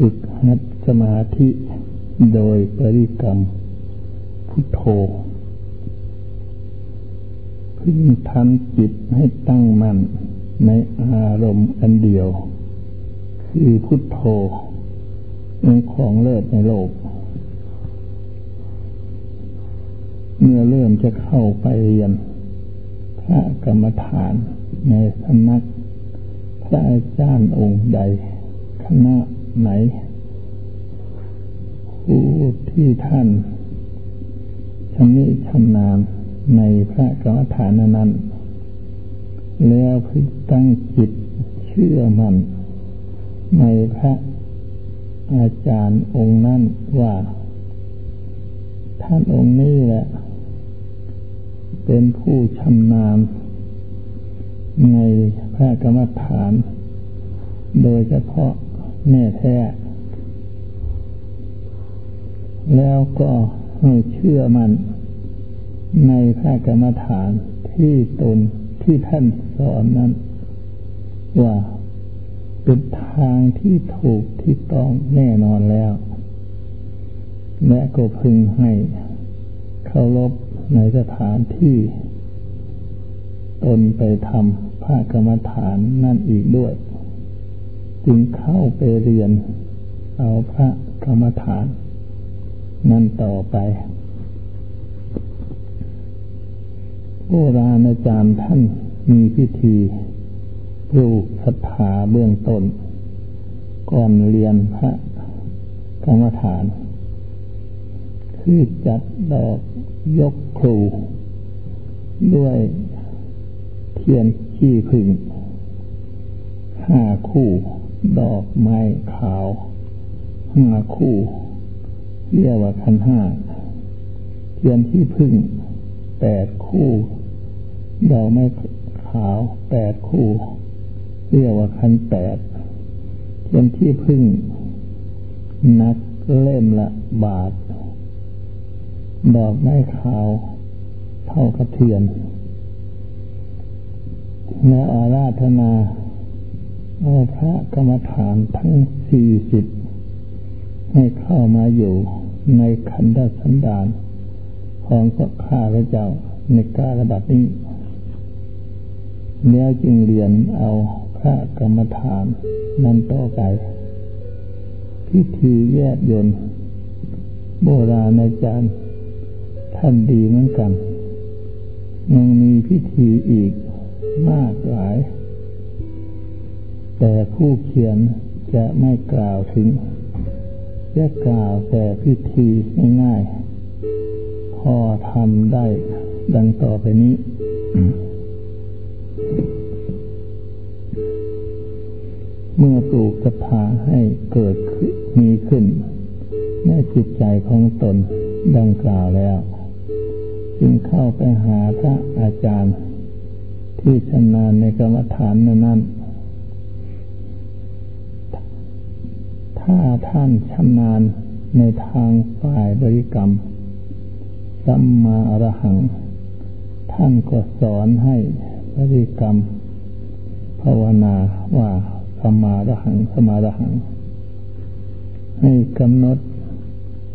ฝึกหัดสมาธิโดยบริกรรมพุทโธพึงทำจิตให้ตั้งมั่นในอารมณ์อันเดียว คือพุทโธเป็นของเลิศในโลก เมื่อเริ่มจะเข้าไปเรียน พระกรรมฐานในสำนักพระอาจารย์องค์ใดคณะ ไหนผู้ที่ท่านชำนิชำนาญในพระกรรมฐานนั้น แล้วพิตั้งจิตเชื่อมันในพระอาจารย์องค์นั้นว่า ท่านองค์นี้แหละ เป็นผู้ชำนาญในพระกรรมฐาน โดยเฉพาะ แน่แท้แล้วก็ให้เชื่อมันในพระกรรมฐานที่ตนที่ท่านสอนนั้น ว่าเป็นทางที่ถูกที่ต้องแน่นอนแล้ว และก็พึงให้เคารพในสถานที่ตนไปทำพระกรรมฐานนั่นอีกด้วย จึงเข้าไปเรียน เอาพระกรรมฐาน นั่นต่อไปโบราณอาจารย์ท่านมีพิธีปลูกศรัทธาเบื้องต้น ก่อนเรียนพระกรรมฐาน คือจัดดอกยกครู ด้วยเทียนขี้ผึ่งห้าคู่ ดอกไม้ขาวห้าคู่ เรียกว่าคันห้าเทียนขี้ผึ่งแปดคู่ ดอกไม้ขาวแปดคู่ เรียกว่าคันแปดเทียนที่พึ่ง นักเล่มละบาท ดอกไม้ขาว เท่ากระเทียนและอาราธนา พระกรรมฐานทั้งสี่สิบให้เข้ามาอยู่ในขันธสันดานของพระข้าพระเจ้าในกาลบัดนี้แล้วจึงเรียนเอาพระกรรมฐานนั้นต่อไปพิธีแยกยนโบราณอาจารย์ท่านดีเหมือนกันยังมีพิธีอีกมากหลาย แต่ผู้เขียนจะไม่กล่าวถึงจะกล่าวแต่พิธีง่ายๆพอทำได้ดังต่อไปนี้ เมื่อปลูกศรัทธาให้เกิดมีขึ้นในจิตใจของตนดังกล่าวแล้ว จึงเข้าไปหาพระอาจารย์ ที่ชำนาญในกรรมฐานนั้น ถ้าท่านชำนาญในทางฝ่ายบริกรรม สัมมาอรหัง ท่านก็สอนให้บริกรรม ภาวนาว่าสมาระหังสมาระหัง ให้กำหนด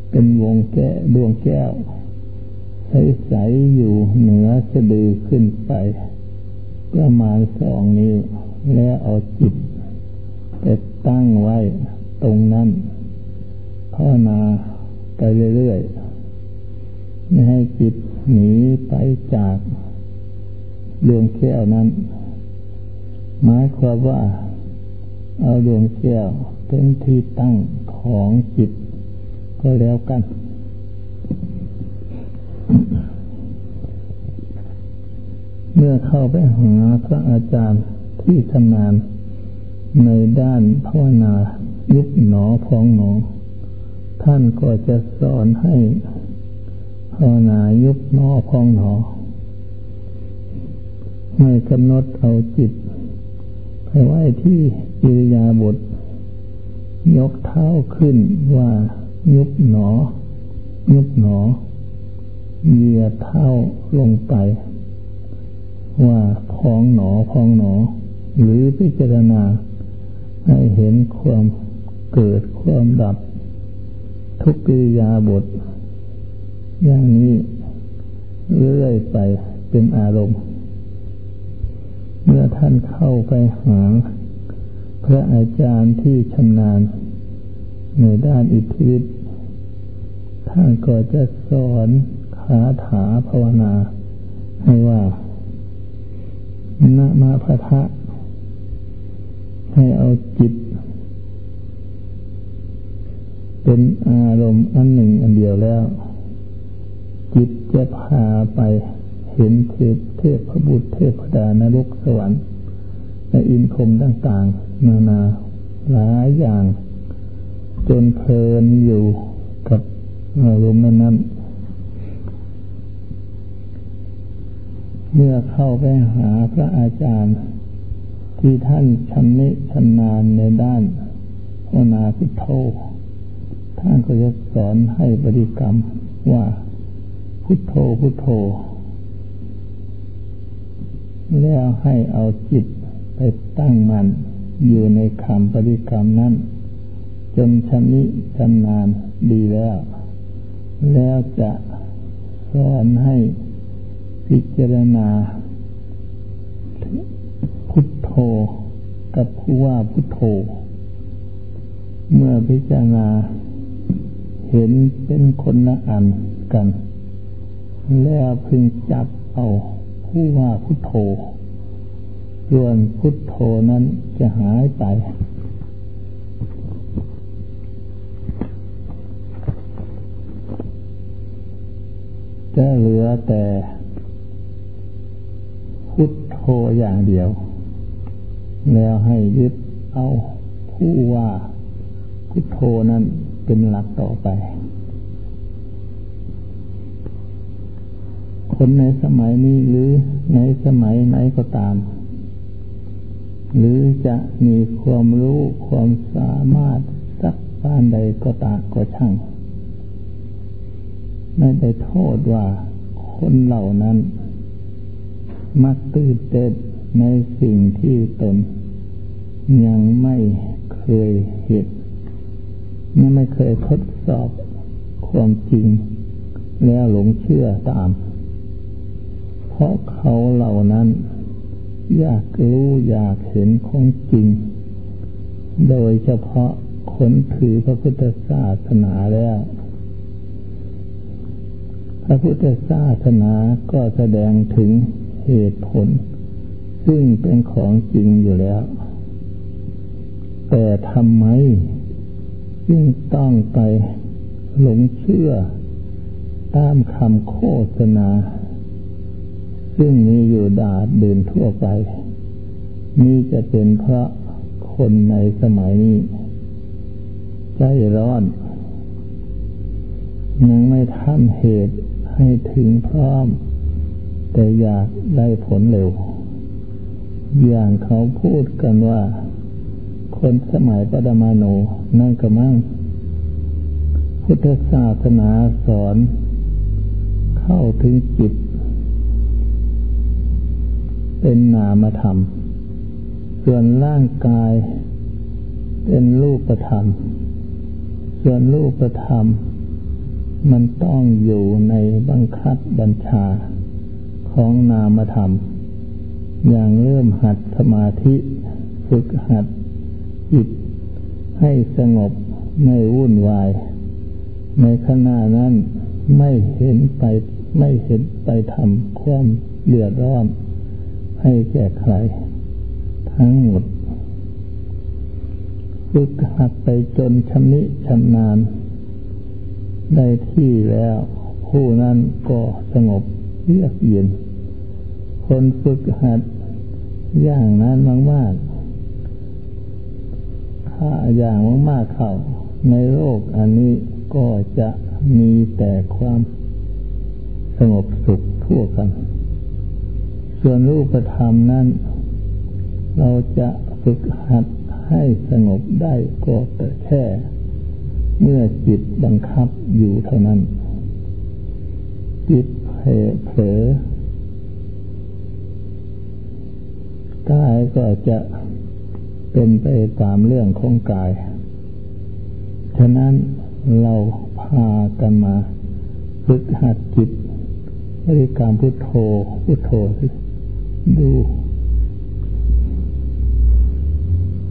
เป็นวงแก้ดวงแก้วใสๆอยู่เหนือสะดือขึ้นไปประมาณสองนิ้วแล้วเอาจิตไปตั้งไว้ ตรงนั้นภาวนาไปเรื่อยๆ ไม่ให้จิตหนีไปจากดวงแก้วนั้น หมายความว่า เอาดวงแก้วเป็นที่ตั้งของจิต ก็แล้วกัน เมื่อเข้าไปหาพระอาจารย์ที่ทำงานในด้านภาวนา ยุบหนอพองหนอ ท่านก็จะสอนให้ภาวนายุบหนอพองหนอให้กำหนดเอาจิตไปไว้ที่อิริยาบถยกเท้าขึ้นว่ายุบหนอ ยุบหนอเหยียดเท้าลงไป ว่าพองหนอพองหนอ หรือพิจารณาให้เห็นความ เกิดความดับ ทุกกิริยาบท อย่างนี้เรื่อยไปเป็นอารมณ์ เมื่อท่านเข้าไปหาพระอาจารย์ที่ชำนาญ ในด้านอิทธิฤทธิ์ท่านก็จะสอนคาถาภาวนา ให้ว่านะมาพะทะให้เอาจิต เป็นอารมณ์อันหนึ่งอันเดียวแล้ว จิตจะพาไปเห็นเทพเทพพระบุตรเทพดานรกสวรรค์และอินคมต่างๆ นานาหลายอย่าง จนเพลินอยู่กับอารมณ์นั้นเมื่อเข้าไปหาพระอาจารย์ ที่ท่านชำนิชำนาญในด้านภาวนาพุทโธ ท่านก็จะสอนให้บริกรรมว่าพุทโธพุทโธ แล้วให้เอาจิตไปตั้งมันอยู่ในคำบริกรรมนั้น จนชำนิชำนาญดีแล้ว แล้วจะสอนให้พิจารณา พุทโธกับผู้ว่าพุทโธ เมื่อพิจารณา เห็นเป็นคนละอันกัน แล้วพึงจับเอาผู้ว่าพุทโธส่วนพุทโธนั้นจะหายไปจะเหลือแต่พุทโธอย่างเดียว แล้วให้ยึดเอาผู้ว่าพุทโธนั้น เป็นหลักต่อไป คนในสมัยนี้หรือในสมัยไหนก็ตาม หรือจะมีความรู้ความสามารถสักปานใดก็ตามก็ช่าง ไม่ได้โทษว่าคนเหล่านั้น มักตื่นเต้นในสิ่งที่ตน ยังไม่เคยเห็น ยังไม่เคยทดสอบความจริง แล้วหลงเชื่อตาม เพราะเขาเหล่านั้น อยากรู้อยากเห็นของจริง โดยเฉพาะคนถือพระพุทธศาสนาแล้ว พระพุทธศาสนาก็แสดงถึงเหตุผล ซึ่งเป็นของจริงอยู่แล้ว แต่ทำไม จึงต้องไปหลงเชื่อตามคำโฆษณา ซึ่งมีอยู่ดาดเดินทั่วไป นี่จะเป็นเพราะคนในสมัยนี้ ใจร้อน ยังไม่ทำเหตุให้ถึงพร้อม แต่อยากได้ผลเร็ว อย่างเขาพูดกันว่า คนสมัยปดมาโนนั่นก็มั่งพุทธศาสนาสอนเข้าถึงจิต เป็นนามธรรม ส่วนร่างกายเป็นรูปธรรม ส่วนรูปธรรม มันต้องอยู่ในบังคับบัญชาของนามธรรม อย่างเริ่มหัดสมาธิ ฝึกหัด จิตให้สงบไม่วุ่นวาย ในขณะนั้นไม่เห็นไปไม่เห็นไปทำความเดือดร้อนให้แก่ใคร ทั้งหมดฝึกหัดไปจนชำนิชำนาญได้ที่แล้ว ผู้นั้นก็สงบเยือกเย็น คนฝึกหัดอย่างนั้นมากๆ ถ้าอย่างมากๆเข้า ในโลกอันนี้ก็จะมีแต่ความสงบสุขทั่วกัน ส่วนรูปธรรมนั้น เราจะฝึกหัดให้สงบได้ก็แต่แค่ เมื่อจิตบังคับอยู่เท่านั้น จิตเผลอกายก็จะ เป็นไปตามเรื่องของกาย ฉะนั้นเราพากันมาฝึกหัดจิตบริกรรพุทโธพุทโธดู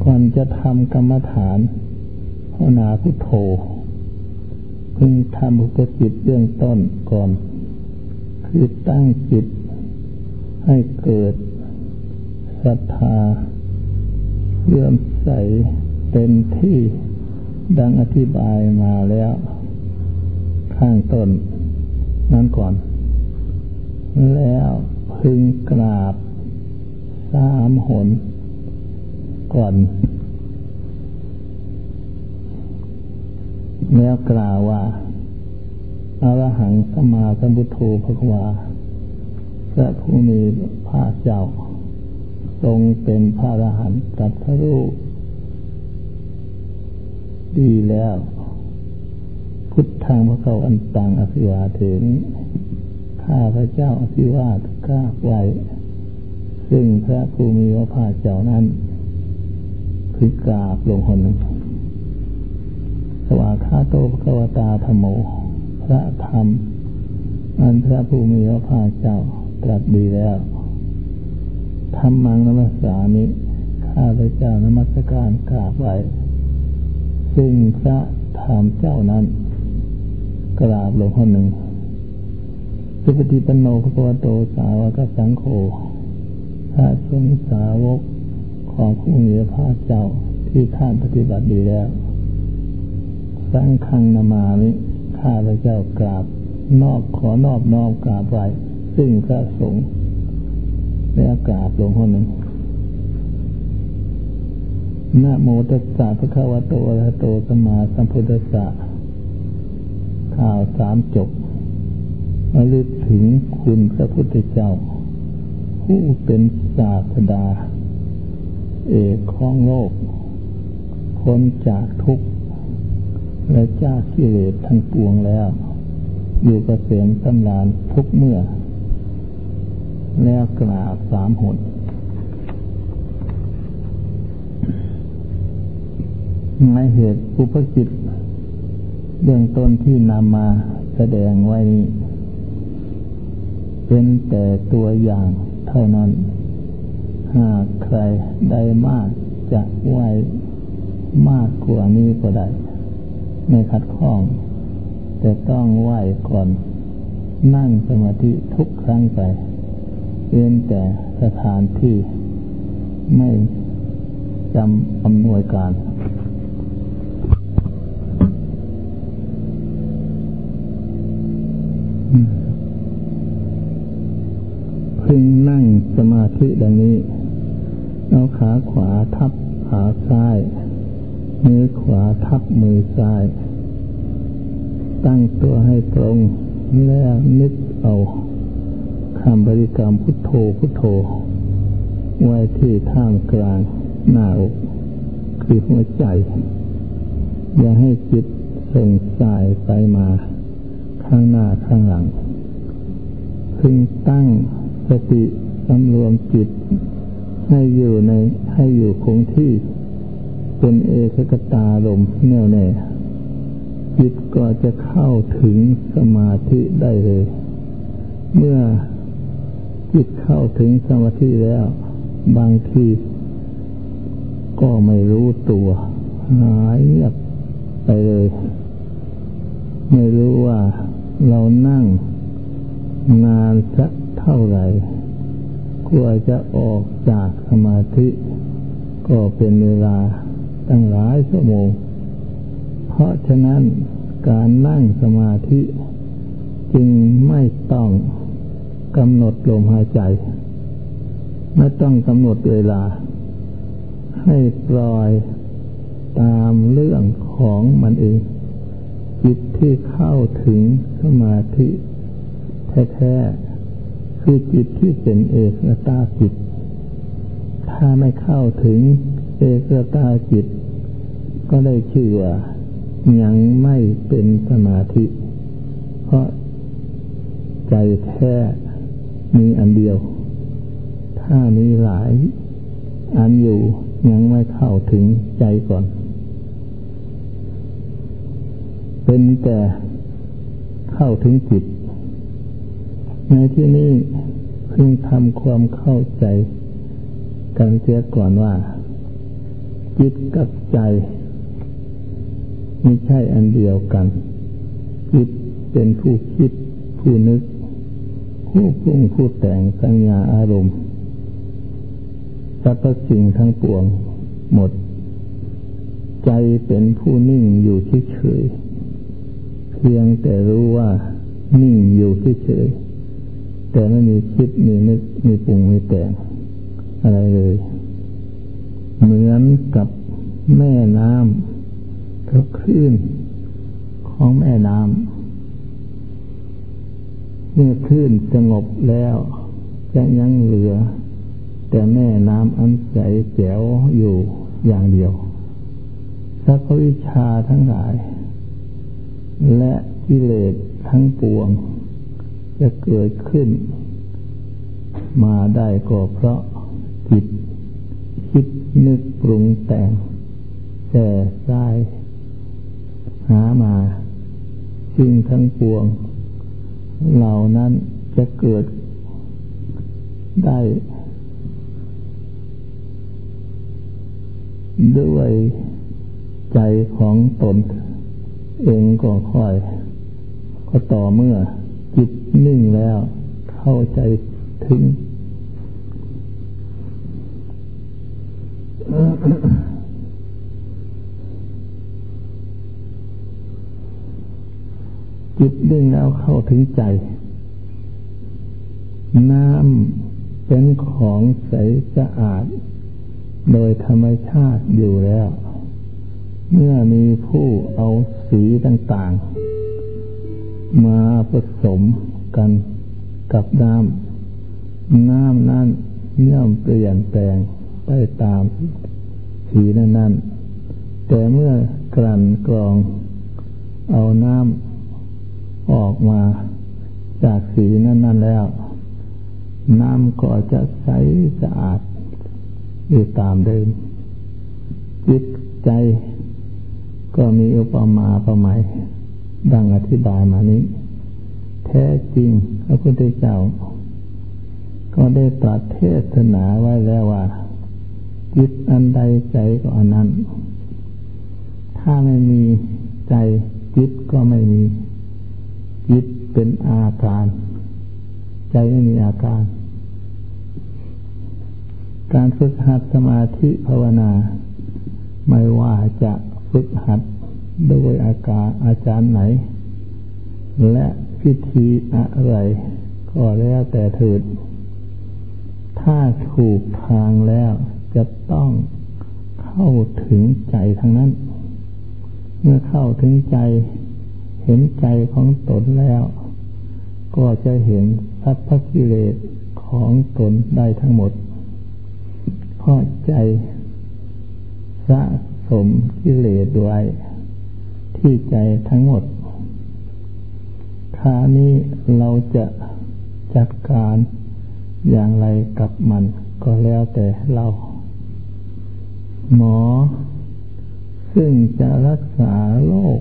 ก่อนจะทำกรรมฐานภาวนาพุทโธพึงทำอุปจิตเบื้องต้นก่อน คือตั้งจิตให้เกิดศรัทธา เลื่อมใสเต็มที่ดังอธิบายมาแล้ว ข้างต้นนั้นก่อน แล้วพึงกราบสามหน ก่อน แล้วกล่าวว่าอารหังสมาสัมพุทโธภควาพระผู้มีพระเจ้า ทรงเป็นพระอรหันต์ตรัสรู้ดีแล้ว พุทธังพระเขาอันตังอภิวาเถนข้าพระเจ้าอภิวาทกราบไว้ซึ่งพระภูมิพระภาเจ้านั้นคือกราบลงคนหนึ่งสวาคาโตพระวตาธรรมโม พระธรรมอันพระภูมิพระภาเจ้าตรัสดีแล้ว ธรรมังนมัสสามิข้าพเจ้านมัสการกราบไว้ซึ่งพระธรรมเจ้านั้น กราบหลวงคนหนึ่งสุปฏิปันโนพระพุทโตสาวกสังโฆพระสงฆ์สาวกของผู้มีพระเจ้าที่ท่านปฏิบัติดีแล้ว สังฆังนามามิข้าพเจ้ากราบนอบขอนอบน้อมกราบไว้ซึ่งพระสงฆ์ แล้วกาบลงคนหนึ่งนะโมตัสสะพระคัมภโตอะระโตสัมมาสัมพุทธัสสะข่าวสามจบระลึกถึงคุณพระพุทธเจ้า ผู้เป็นศาสดา เอกของโลกพ้นจากทุกข์ และจากกิเลสทั้งปวงแล้ว อยู่กเกษมสำราญทุกเมื่อ แล้วกราบสามหนหมายเหตุอุปกิจเบื้องต้นที่นำมาแสดงไว้นี้ เป็นแต่ตัวอย่างเท่านั้น หากใครได้มากจะไหวมากกว่านี้ก็ได้ ไม่ขัดข้อง แต่ต้องไหวก่อน นั่งสมาธิทุกครั้งไป เป็นแต่สถานที่ไม่จำอำนวยการพึงนั่งสมาธิดังนี้ เอาขาขวาทับขาซ้าย มือขวาทับมือซ้าย ตั้งตัวให้ตรงแล้วนึกเอา คำบริกรรมพุทโธพุทโธ ไว้ที่ท่ามกลางหน้าอกคือหัวใจ อย่าให้จิตส่งสายไปมาข้างหน้าข้างหลัง พึงตั้งสติสำรวมจิต ให้อยู่ในให้อยู่คงที่เป็นเอกกตาลมแน่วแน่จิตก็จะเข้าถึงสมาธิได้เลย เมื่อ จิตเข้าถึงสมาธิแล้ว บางทีก็ไม่รู้ตัว หายเงียบไปเลย ไม่รู้ว่าเรานั่งนานสักเท่าไหร่กว่าจะออกจากสมาธิ ก็เป็นเวลาตั้งหลายชั่วโมง เพราะฉะนั้นการนั่งสมาธิ จึงไม่ต้อง กำหนดลมหายใจไม่ต้องกำหนดเวลา ให้ปล่อยตามเรื่องของมันเอง จิตที่เข้าถึงสมาธิแท้ๆคือจิตที่เป็นเอกตาจิต ถ้าไม่เข้าถึงเอกตาจิต ก็ได้ชื่อว่ายังไม่เป็นสมาธิ เพราะใจแท้ มีอันเดียว ถ้ามีหลาย อันอยู่ยังไม่เข้าถึงใจก่อน เป็นแต่เข้าถึงจิต ในที่นี้เพิ่งทำความเข้าใจกันเสียก่อนว่า จิตกับใจไม่ใช่อันเดียวกัน จิตเป็นผู้คิดผู้นึก ผู้ปรุงผู้แต่งสัญญาอารมณ์สรรพสิ่งทั้งปวงหมด ใจเป็นผู้นิ่งอยู่เฉยเพียงแต่รู้ว่านิ่งอยู่เฉยแต่ไม่มีคิดมีนึกมีปรุงมีแต่งอะไรเลย เหมือนกับแม่น้ำกับคลื่นของแม่น้ำ มื่อคลื่นสงบแล้ว จะยังเหลือ แต่แม่น้ำอันใสแจ๋วอยู่อย่างเดียวสัพวิชาทั้งหลาย และกิเลสทั้งปวง จะเกิดขึ้น มาได้ก็เพราะจิตคิดนึกปรุงแต่งแต่ใจหามาสิ่งทั้งปวง เหล่านั้นจะเกิดได้ ด้วยใจของตน เองก็ค่อย ก็ต่อเมื่อจิตนิ่งแล้ว เข้าใจถึง จิตดึงแล้วเข้าถึงใจ น้ำเป็นของใสสะอาด โดยธรรมชาติอยู่แล้ว เมื่อมีผู้เอาสีต่างๆ มาผสมกันกับน้ำน้ำนั้นย่อมเปลี่ยนแปลงไปตามสีนั้นๆแต่เมื่อกลั่นกรองเอาน้ำ ออกมาจากสีนั้นๆแล้ว น้ำก็จะใสสะอาดอยู่ตามเดิมจิตใจก็มีอุปมาประไมยดังอธิบายมานี้ แท้จริงพระพุทธเจ้า ก็ได้ตรัสเทศนาไว้แล้วว่า จิตอันใดใจก็อันนั้น ถ้าไม่มีใจจิตก็ไม่มี จิตเป็นอาการ ใจไม่มีอาการ การฝึกหัดสมาธิภาวนา ไม่ว่าจะฝึกหัดโดยอาการอาจารย์ไหน และพิธีอะไร ก็แล้วแต่เถิด ถ้าถูกทางแล้วจะต้องเข้าถึงใจทั้งนั้น เมื่อเข้าถึงใจ เห็นใจของตนแล้ว ก็จะเห็นสัพพกิเลสของตนได้ทั้งหมด เพราะใจสะสมกิเลสไว้ที่ใจทั้งหมดคานี้เราจะจัดการอย่างไรกับมันก็แล้วแต่เรา หมอ ซึ่งจะรักษาโรค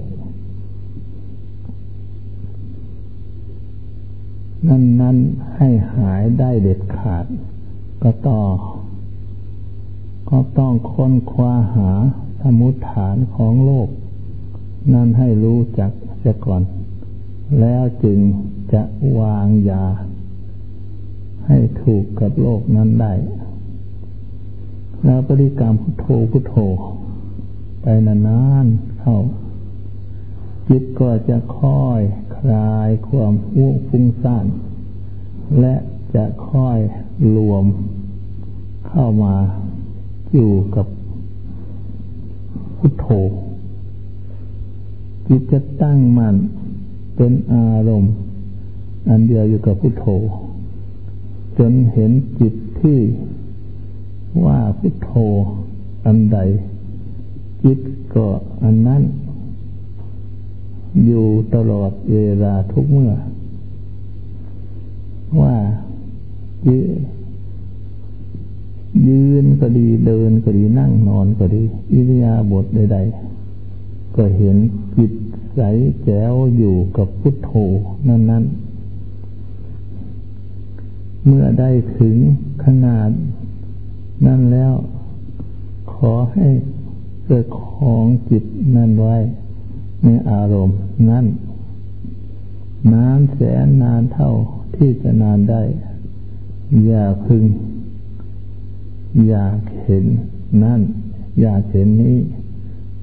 นั้นๆให้หายได้เด็ดขาด ก็ต่อ ก็ต้องค้นคว้าหาสมุดฐานของโลก นั้นให้รู้จักเสียก่อน แล้วจึงจะวางยา ให้ถูกกับโลกนั้นได้ แล้วบริกรรมพุทโธพุทโธ ไปนานๆเข้าจิตก็จะค่อย คลายความวุ่งฟุ้งซ่านและจะค่อยรวมเข้ามาอยู่กับพุทโธจิตจะตั้งมั่นเป็นอารมณ์ อันเดียวอยู่กับพุทโธ จนเห็นจิตที่ว่าพุทโธอันใด จิตก็อันนั้น อยู่ตลอดเวลาทุกเมื่อ ว่ายืนก็ดีเดินก็ดีนั่งนอนก็ดีอิริยาบถใดๆ ก็เห็นจิตใสแจ๋วอยู่กับพุทโธนั้นนั้นเมื่อได้ถึงขนาด นั้นแล้ว ขอให้เกิดของจิตนั้นไว้ ในอารมณ์นั้นนานแสนนานเท่าที่จะนานได้ อย่าพึง อยากเห็นนั่น อยากเห็นนี้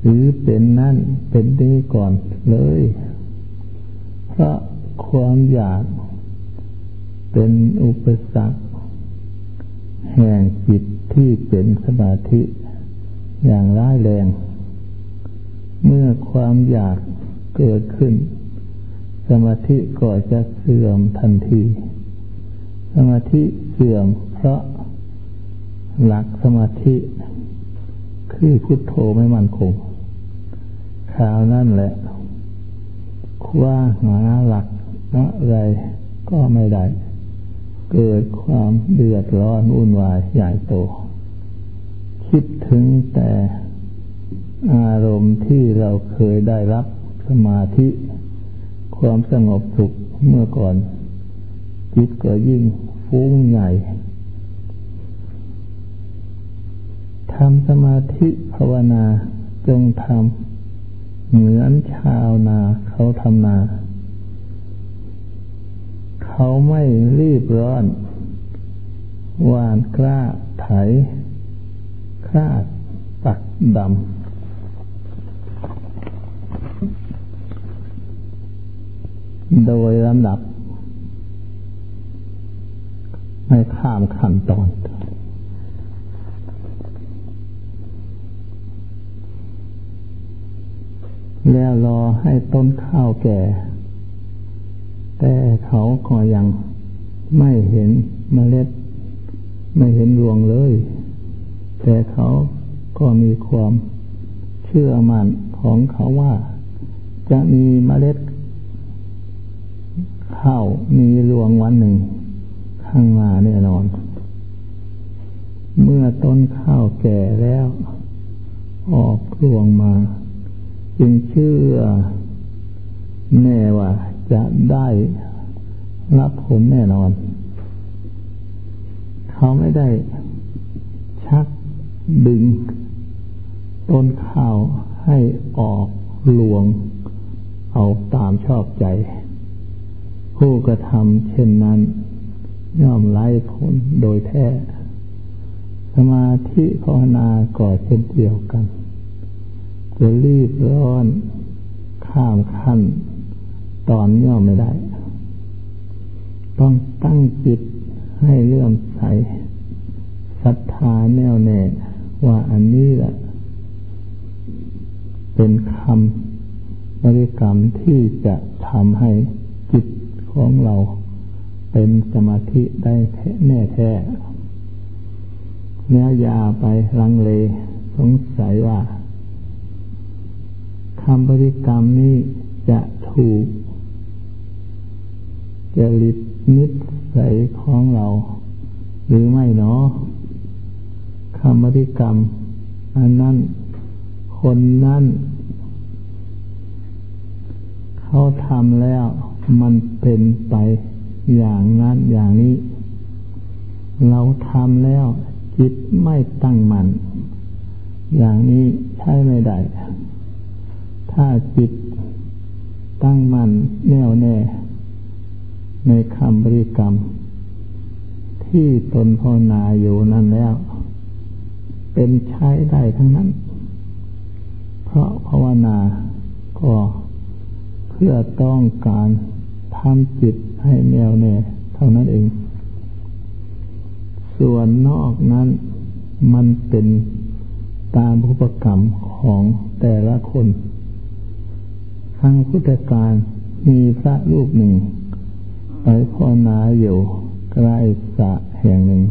หรือเป็นนั่นเป็นนี้ก่อนเลย เพราะความอยากเป็นอุปสรรคแห่งจิตที่เป็นสมาธิอย่างร้ายแรง เมื่อความอยากเกิดขึ้น สมาธิก็จะเสื่อมทันที สมาธิเสื่อมเพราะหลักสมาธิ คือพุทโธไม่มั่นคงข่าวนั่นแหละคว้าหาหลักอะไรก็ไม่ได้ เกิดความเดือดร้อนวุ่นวายใหญ่โต คิดถึงแต่ อารมณ์ที่เราเคยได้รับสมาธิ ความสงบสุขเมื่อก่อน จิตก็ยิ่งฟุ้งใหญ่ทำสมาธิภาวนาจงทำเหมือนชาวนาเขาทำนา เขาไม่รีบร้อนหวานกล้าไถคลาดตักดำ โดยลำดับ ไม่ข้ามขั้นตอน แล้วรอให้ต้นข้าวแก่ แต่เขาก็ยังไม่เห็นเมล็ด ไม่เห็นรวงเลย แต่เขาก็มีความเชื่อมั่นของเขาว่า จะมีเมล็ด ข้าวมีรวงวันหนึ่ง ข้างมาแน่นอน เมื่อต้นข้าวแก่แล้ว ออกรวงมา จึงเชื่อแน่ว่าจะได้รับผลแน่นอน เขาไม่ได้ชักดึง ต้นข้าวให้ออกลวง เอาตามชอบใจ ผู้กระทำเช่นนั้น ย่อมไล่ผลโดยแท้ สมาธิภาวนาก็เช่นเดียวกัน จะรีบร้อนข้ามขั้น ตอนย่อไม่ได้ ต้องตั้งจิตให้เลื่อมใสศรัทธาแน่วแน่ว่าอันนี้แหละ เป็นคำบริกรรมที่จะทำให้ ของเราเป็นสมาธิได้แน่แท้เนื้อยาไปลังเลสงสัยว่าคำบริกรรมนี้จะถูกจริตนิสัยของเรา หรือไม่เนาะคำบริกรรม อันนั้นคนนั้นเขาทำแล้ว มันเป็นไปอย่างนั้นอย่างนี้ เราทำแล้วจิตไม่ตั้งมัน่นอย่างนี้ใช่ไม่ได้ ถ้าจิตตั้งมั่นแน่วแน่ ในคำบริกรรม ที่ตนภาวนาอยู่นั่นแล้ว เป็นใช้ได้ทั้งนั้น เพราะภาวนาก็เพื่อต้องการ ทำจิตให้แน่วแน่เท่านั้นเอง ส่วนนอกนั้นมันเป็นตามภุปกรรมของแต่ละคนครั้งพุทธกาลมีพระรูปหนึ่งไปพ่อนาอยู่ใกล้สะแห่งหนึ่ง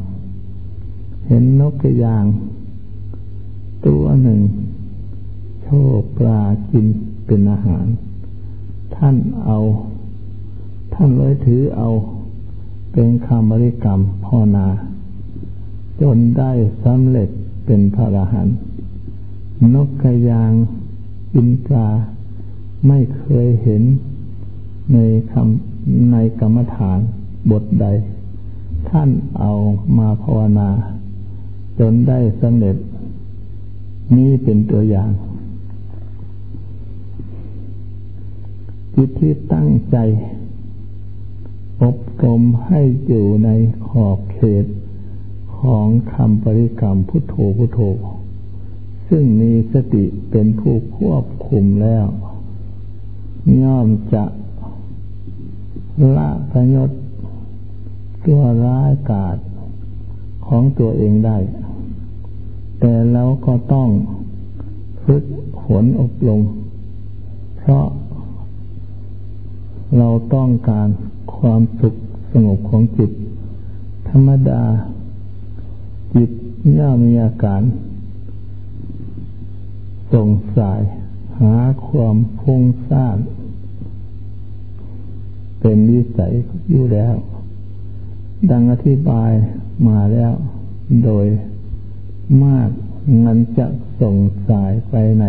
เห็นนกกระยาง ตัวหนึ่ง โชว์ปลากินเป็นอาหาร ท่านเอา ท่านเลยถือเอาเป็นคำบริกรรมพ่อนา จนได้สำเร็จเป็นพระอรหันต์นกกระยางกินปลาไม่เคยเห็นในคำในกรรมฐานบทใด ท่านเอามาภาวนา จนได้สำเร็จ นี่เป็นตัวอย่าง จิตที่ตั้งใจ อบรมให้อยู่ในขอบเขตของคำปริกรรมพุทโธพุทโธ ซึ่งมีสติเป็นผู้ควบคุมแล้ว ย่อมจะละพยศตัวร้ายกาศของตัวเองได้ แต่เราก็ต้องฝึกฝนอบรมเพราะเราต้องการ ความสุขสงบของจิต ธรรมดา จิตย่อมมีอาการส่งสาย หาความพุ่งสร้างเป็นวิสัยอยู่แล้ว ดังอธิบายมาแล้ว โดยมากงันจะส่งสายไปใน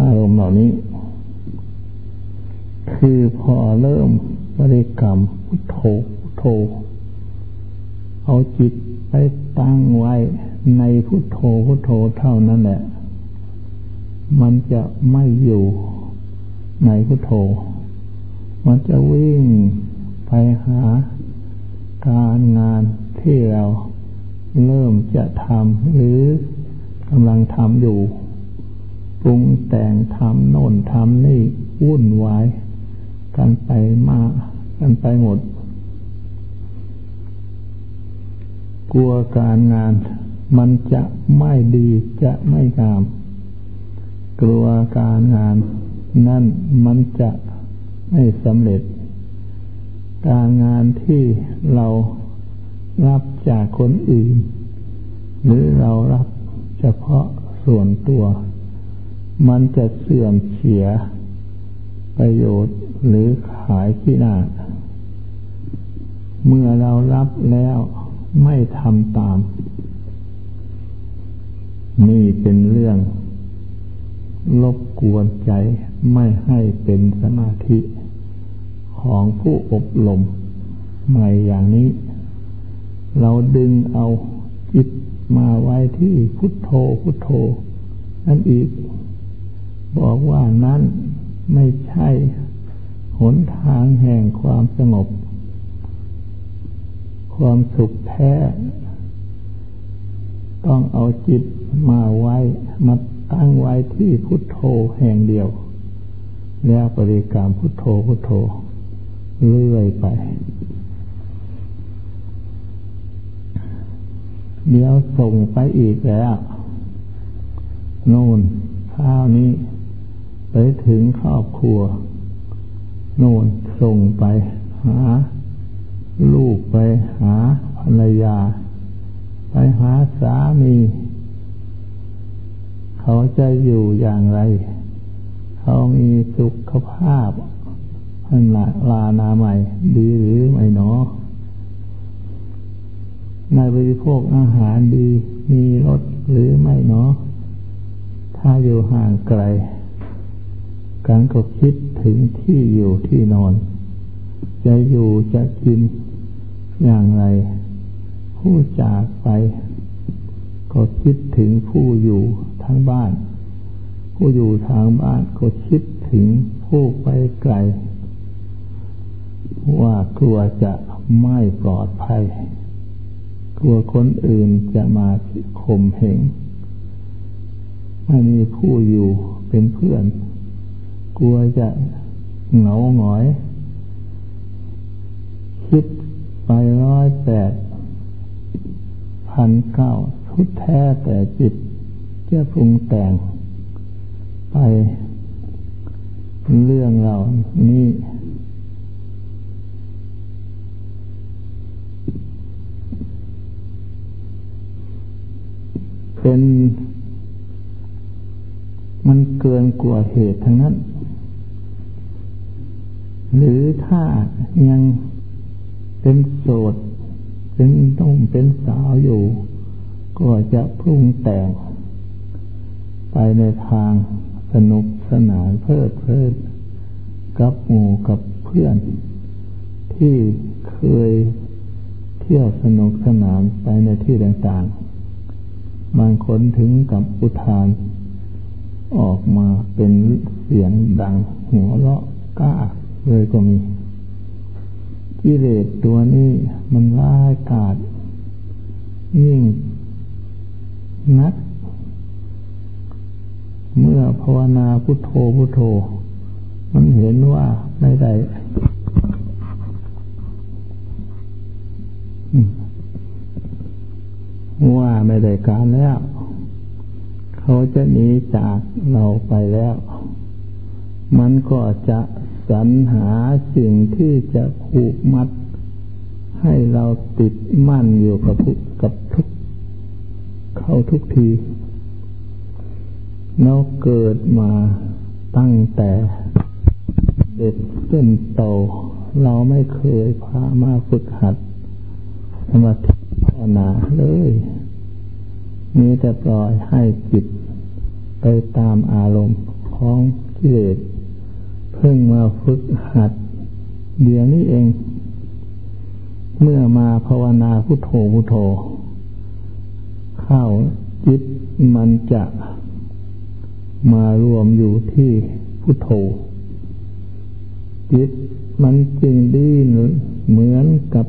อารมณ์เหล่านี้ คือพอเริ่ม ริกรรมพุทโธพุทโธ เอาจิตไปตั้งไว้ในพุทโธพุทโธเท่านั้นแหละ มันจะไม่อยู่ในพุทโธ มันจะวิ่งไปหาการงานที่เราเริ่มจะทำหรือกำลังทำอยู่ ปรุงแต่งทำโน่นทำนี่วุ่นวาย กันไปมากันไปหมด กลัวการงาน มันจะไม่ดีจะไม่งาม กลัวการงาน นั่นมันจะไม่สำเร็จ การงานที่เรารับจากคนอื่น หรือเรารับเฉพาะส่วนตัว มันจะเสื่อมเสีย ประโยชน์หรือขายขี้หน้าเมื่อเรารับแล้วไม่ทำตาม นี่เป็นเรื่องลบกวนใจไม่ให้เป็นสมาธิของผู้อบรมใหม่อย่างนี้ เราดึงเอาจิตมาไว้ที่พุทโธพุทโธนั่นอีก บอกว่านั้น ไม่ใช่หนทางแห่งความสงบ ความสุขแท้ ต้องเอาจิตมาไว้ มาตั้งไว้ที่พุทโธแห่งเดียว แล้วปริกรรมพุทโธพุทโธ เรื่อยไป เดี๋ยวส่งไปอีกแล้วนู่นข้าวนี้ ไปถึงครอบครัว โน่นส่งไปหา ลูกไปหาภรรยา ไปหาสามี เขาจะอยู่อย่างไร เขามีสุขภาพท่านลานาใหม่ ดีหรือไม่หนอในบริโภคอาหารดีมีรสหรือไม่หนอถ้าอยู่ห่างไกล การก็คิดถึงที่อยู่ที่นอน จะอยู่จะกินอย่างไร ผู้จากไป ก็คิดถึงผู้อยู่ทางบ้าน ผู้อยู่ทางบ้านก็คิดถึงผู้ไปไกล ว่ากลัวจะไม่ปลอดภัย กลัวคนอื่นจะมาข่มเหงไม่มีผู้อยู่เป็นเพื่อน กลัวจะเหงาหงอย คิดไปร้อยแปดพันเก้าทุดแท้แต่จิตจะปรุงแต่ง ไปเรื่องเรานี้เป็น มันเกินกว่าเหตุทั้งนั้น หรือถ้ายังเป็นโสด เป็นต้มเป็นสาวอยู่ ก็จะพุ่งแต่ง ไปในทางสนุกสนานเพลิดเพลินกับหมู่กับเพื่อน ที่เคยเที่ยวสนุกสนานไปในที่ต่างๆ บางคนถึงกับอุทาน ออกมาเป็นเสียงดังหัวเราะก้า เลยก็มีกิเลสตัวนี้มันร้ายกาจยิ่งนัก เมื่อภาวนาพุทโธพุทโธ มันเห็นว่าไม่ได้ว่าไม่ได้การแล้ว เขาจะหนีจากเราไปแล้ว มันก็จะ สรรหาสิ่งที่จะผูกมัด ให้เราติดมั่นอยู่กับกับทุก เข้าทุกทีเราเกิดมาตั้งแต่เด็กเส้นโตเราไม่เคยพามาฝึกหัดสมาธิภาวนาเลย มีแต่ปล่อยให้จิตไปตามอารมณ์ของกิเลส เพิ่งมาฝึกหัด เดี๋ยวนี้เอง เมื่อมาภาวนาพุทโธพุทโธ เข้าจิตมันจะมารวมอยู่ที่พุทโธ จิตมันจึงดิ้นเหมือนกับ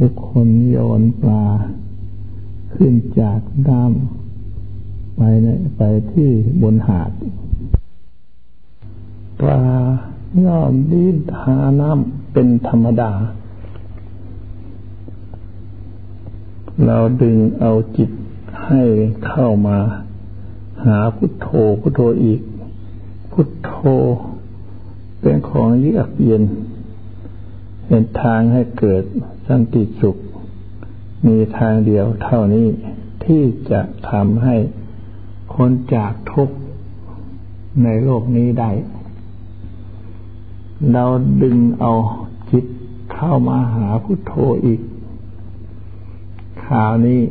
บุคคลโยนปลา ขึ้นจากน้ำไปไปที่บนหาด ปลาย่อมดิ้นหาน้ำเป็นธรรมดา เราดึงเอาจิตให้เข้ามา หาพุทโธพุทโธอีก พุทโธเป็นของเยือกเย็น เป็นทางให้เกิดสันติสุข มีทางเดียวเท่านี้ที่จะทำให้คนจากทุกข์ในโลกนี้ได้ เราดึงเอาจิตเข้ามาหาพุทโธอีกคราวนี้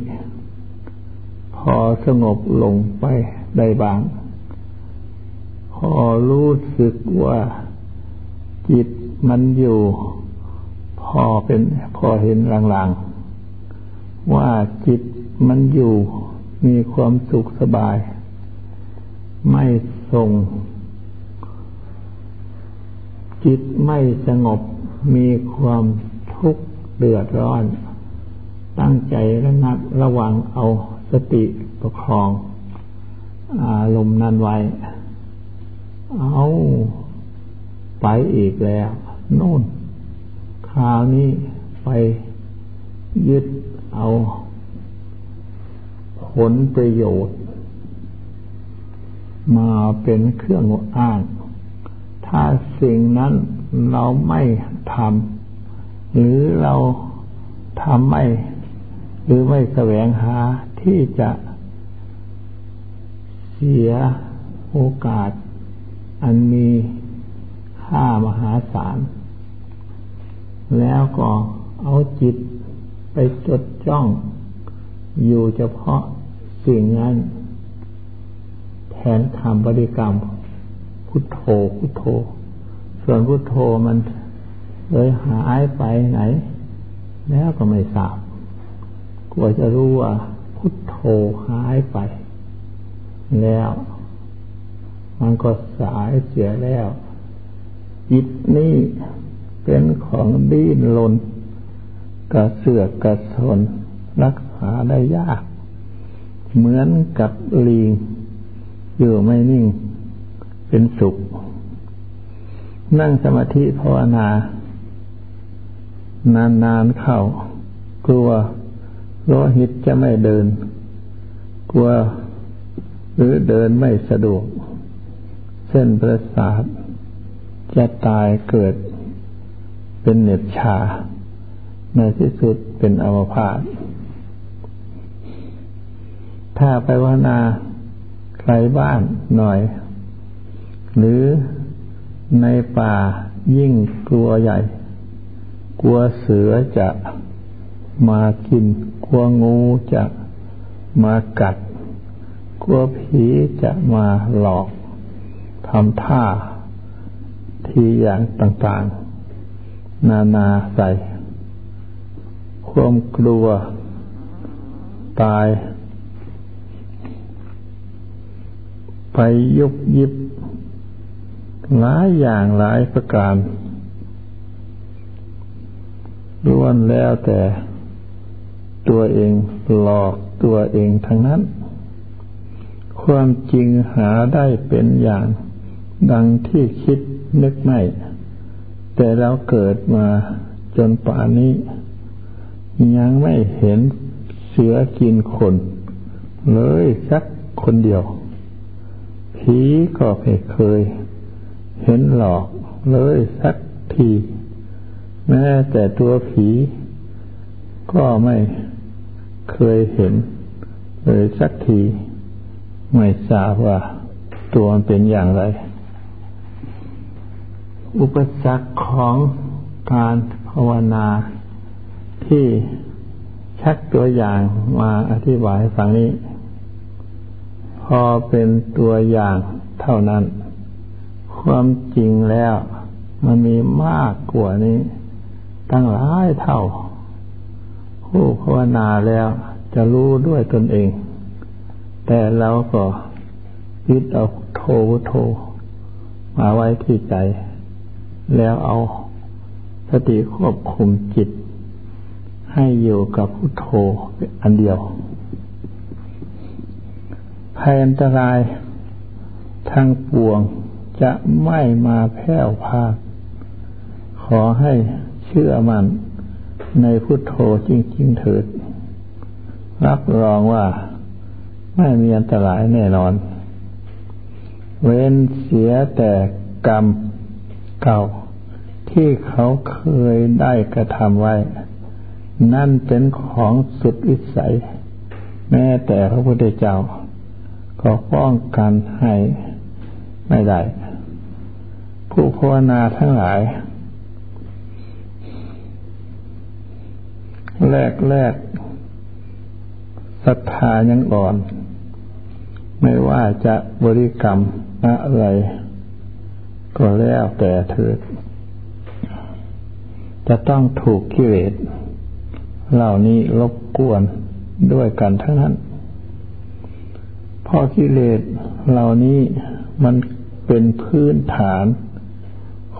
พอสงบลงไปได้บาง พอรู้สึกว่าจิตมันอยู่ พอเป็นพอเห็นหลางๆ ว่าจิตมันอยู่มีความสุขสบาย ไม่ส่ง จิตไม่สงบมีความทุกข์เดือดร้อน ตั้งใจระนับระวังเอาสติประคอง อารมณ์นั้นไว้ เอาไปอีกแล้วโน่น คราวนี้ไปยึดเอาผลประโยชน์ มาเป็นเครื่องอ้าง ถ้าสิ่งนั้นเราไม่ทำหรือเราทำไม่ หรือไม่แสวงหาที่จะเสียโอกาส อันมีค่ามหาศาล แล้วก็เอาจิตไปจดจ้อง อยู่เฉพาะสิ่งนั้น แทนคำบริกรรม พุทโธพุทโธ ส่วนพุทโธมันเลยหายไปไหน แล้วก็ไม่ทราบกลัวจะรู้ว่า พุทโธหายไป แล้ว มันก็สายเสียแล้ว จิตนี้เป็นของดิ้นรนกระเสือกกระสนรักษาได้ยาก เหมือนกับลิงอยู่ไม่นิ่ง เป็นสุข นั่งสมาธิภาวนานานๆเข้ากลัวโลหิตจะไม่เดิน กลัวหรือเดินไม่สะดวก เส้นประสาทจะตายเกิดเป็นเหน็บชา ในที่สุดเป็นอวพาตถ้าไปวนาใครบ้านหน่อย หรือในป่ายิ่งกลัวใหญ่ กลัวเสือจะมากิน กลัวงูจะมากัด กลัวผีจะมาหลอกทำท่า ทีอย่างต่างๆ นานาใส่ความกลัว ตาย ไปยุบยิบ หลายอย่างหลายประการล้วนแล้วแต่ตัวเองหลอกตัวเองทั้งนั้น ความจริงหาได้เป็นอย่าง ดังที่คิดนึกไม่ แต่เราเกิดมาจนป่านนี้ ยังไม่เห็นเสือกินคน เลยสักคนเดียว ผีก็ไม่เคย เห็นหลอกเลยสักที แม้แต่ตัวผี ก็ไม่เคยเห็นเลยสักที ไม่ทราบว่าตัวมันเป็นอย่างไร อุปสรรคของการภาวนาที่ชักตัวอย่างมาอธิบายฝั่งนี้ พอเป็นตัวอย่างเท่านั้น ความจริงแล้ว มันมีมากกว่านี้ ตั้งหลายเท่า ผู้ภาวนาแล้วจะรู้ด้วยตนเอง แต่เราก็ยึดเอาโทโท มาไว้ที่ใจ แล้วเอาสติควบคุมจิต ให้อยู่กับพุทโธอันเดียวภัยอันตรายทางปวง จะไม่มาแผ่วพาขอให้เชื่อมัน่นในพุทโธจริง ๆ เถิด รับรองว่าไม่มีอันตรายแน่นอน เว้นเสียแต่กรรมเก่าที่เขาเคยได้กระทำไว้ นั่นเป็นของสุดวิสัย แม้แต่พระพุทธเจ้า ก็ป้องกันให้ไม่ได้ ผู้ภาวนาทั้งหลาย แรกแรกศรัทธายังอ่อน ไม่ว่าจะบริกรรมอะไร ก็แล้วแต่เถิดจะต้องถูกกิเลสเหล่านี้รบกวนด้วยกันทั้งนั้นเพราะกิเลสเหล่านี้มันเป็นพื้นฐาน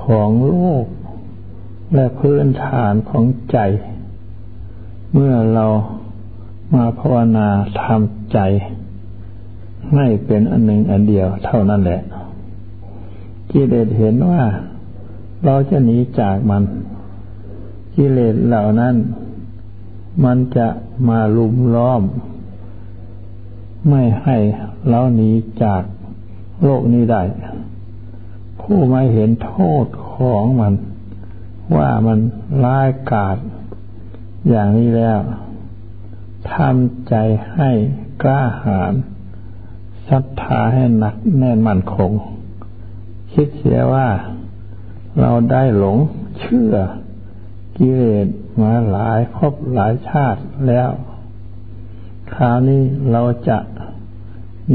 ของโลก และพื้นฐานของใจ เมื่อเรามาภาวนาทำใจ ให้เป็นอันหนึ่งอันเดียวเท่านั้นแหละกิเลสเห็นว่า เราจะหนีจากมันกิเลสเหล่านั้น มันจะมาลุมล้อม ไม่ให้เราหนีจากโลกนี้ได้ ผู้มาเห็นโทษของมัน ว่ามันร้ายกาจอย่างนี้แล้วทำใจให้กล้าหาญศรัทธาให้หนักแน่นมั่นคง คิดเสียว่าเราได้หลงเชื่อกิเลสมาหลายครบหลายชาติแล้ว คราวนี้เราจะ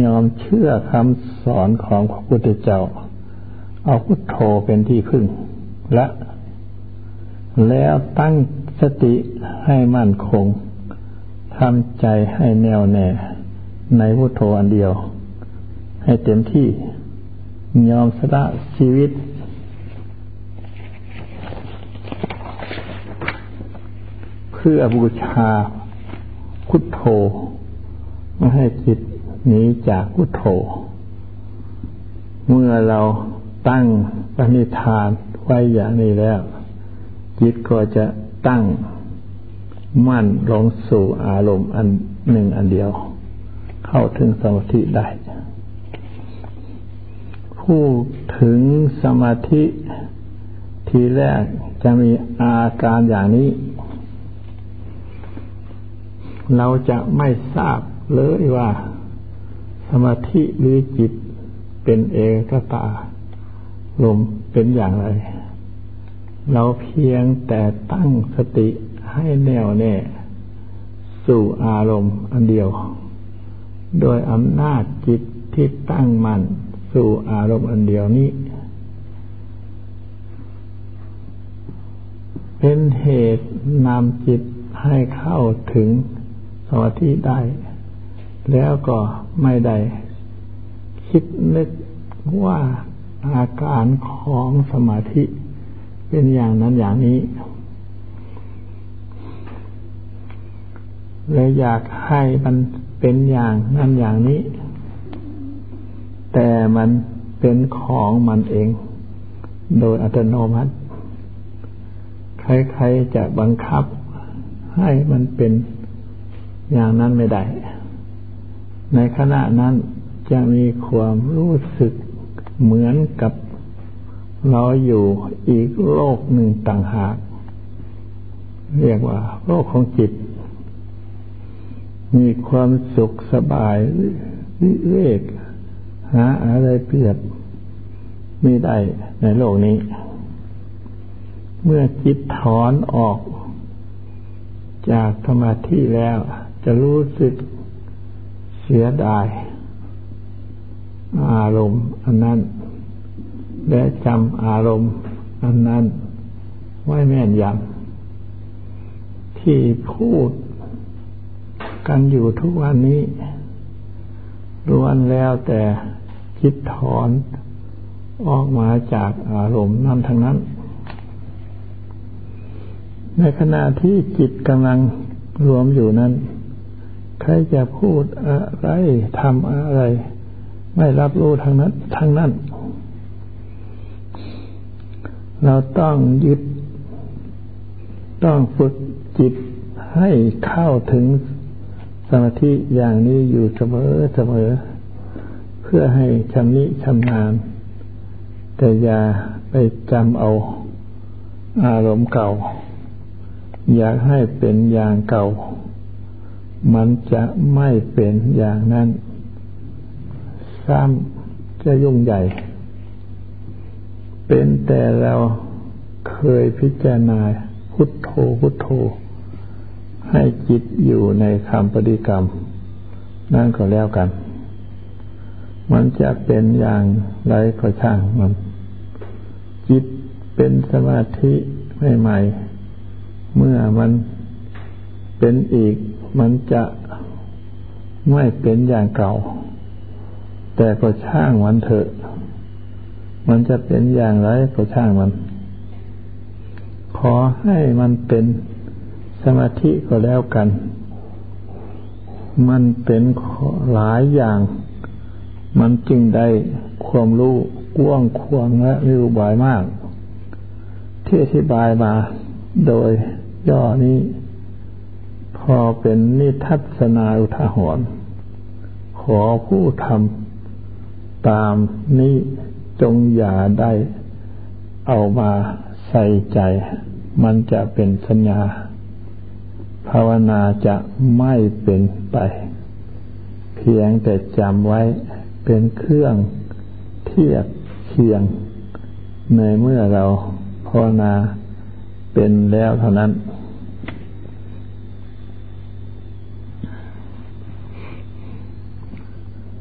ยอมเชื่อคำสอนของพระพุทธเจ้า เอาพุทโธเป็นที่พึ่ง และ แล้วตั้งสติให้มั่นคงทำใจให้แน่วแน่ ในพุทโธอันเดียว ให้เต็มที่ยอมสละชีวิต เพื่อบูชาพุทโธไม่ให้จิตหนีจากพุทโธ เมื่อเรา ตั้งปณิธานไว้อย่างนี้แล้ว จิตก็จะตั้งมั่นลงสู่อารมณ์อันหนึ่งอันเดียว เข้าถึงสมาธิได้ ผู้ถึงสมาธิทีแรกจะมีอาการอย่างนี้ เราจะไม่ทราบเลยว่า สมาธิหรือจิตเป็นเอกตา ลมเป็นอย่างไร เราเพียงแต่ตั้งสติให้แน่วแน่ สู่อารมณ์อันเดียว โดยอำนาจจิตที่ตั้งมัน่นสู่อารมณ์อันเดียวนี้ เป็นเหตุนำจิตให้เข้าถึงสมาธิได้ แล้วก็ไม่ได้คิดนึกว่า อาการของสมาธิ เป็นอย่างนั้นอย่างนี้ เลยอยากให้มันเป็นอย่างนั้นอย่างนี้ แต่มันเป็นของมันเอง โดยอัตโนมัติ ใครๆจะบังคับ ให้มันเป็นอย่างนั้นไม่ได้ ในขณะนั้นจะมีความรู้สึก เหมือนกับเราอยู่อีกโลกหนึ่งต่างหาก เรียกว่า โลกของจิต มีความสุขสบายวิเวกหาอะไรเปรียบไม่ได้ในโลกนี้ เมื่อจิตถอนออก จากสมาธิแล้ว จะรู้สึกเสียดาย อารมณ์อันนั้น และจำอารมณ์อันนั้นไว้แม่นยำที่พูดกันอยู่ทุกวันนี้ล้วนแล้วแต่คิดถอนออกมาจากอารมณ์นั้นทั้งนั้น ในขณะที่จิตกำลังรวมอยู่นั้น ใครจะพูดอะไรทำอะไร ไม่รับรู้ทางนั้นทางนั้น เราต้องยึด ต้องฝึกจิตให้เข้าถึงสมาธิอย่างนี้อยู่เสมอเสมอ เพื่อให้ชำนิชำนาญ แต่อย่าไปจำเอาอารมณ์เก่า อยากให้เป็นอย่างเก่า มันจะไม่เป็นอย่างนั้น ซ้ำจะยุ่งใหญ่ เป็นแต่เราเคยพิจารณาพุทโธพุทโธ ให้จิตอยู่ในคำปฏิกรรม นั่นก็แล้วกัน มันจะเป็นอย่างไรก็ช่างมัน จิตเป็นสมาธิใหม่ๆเมื่อมันเป็นอีกมันจะไม่เป็นอย่างเก่า แต่ก็ช่างมันเถอะ มันจะเป็นอย่างไรก็ช่างมัน ขอให้มันเป็นสมาธิก็แล้วกัน มันเป็นหลายอย่าง มันจึงได้ความรู้กว้างควางและรู้บ่อยมาก ที่อธิบายมาโดยย่อนี้ พอเป็นนิทัศนาอุทาหรณ์ขอผู้ทำ ตามนี้จงอย่าได้เอามาใส่ใจ มันจะเป็นสัญญา ภาวนาจะไม่เป็นไป เพียงแต่จำไว้เป็นเครื่องเทียบเคียง ในเมื่อเราภาวนาเป็นแล้วเท่านั้น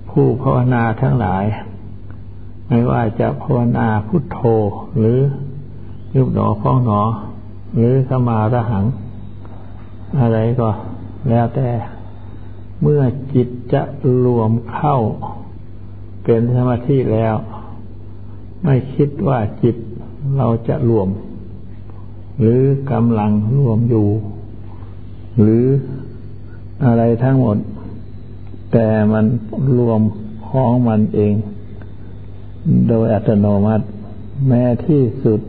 ผู้ภาวนาทั้งหลาย ไม่ว่าจะภาวนาพุทโธหรือยุบหนอพ้องหนอ หรือสมาระหัง อะไรก็แล้วแต่เมื่อจิตจะรวมเข้าเป็นสมาธิแล้ว ไม่คิดว่าจิตเราจะรวม หรือกำลังรวมอยู่ หรืออะไรทั้งหมด แต่มันรวมของมันเอง โดยอัตโนมัติ แม้ที่สุด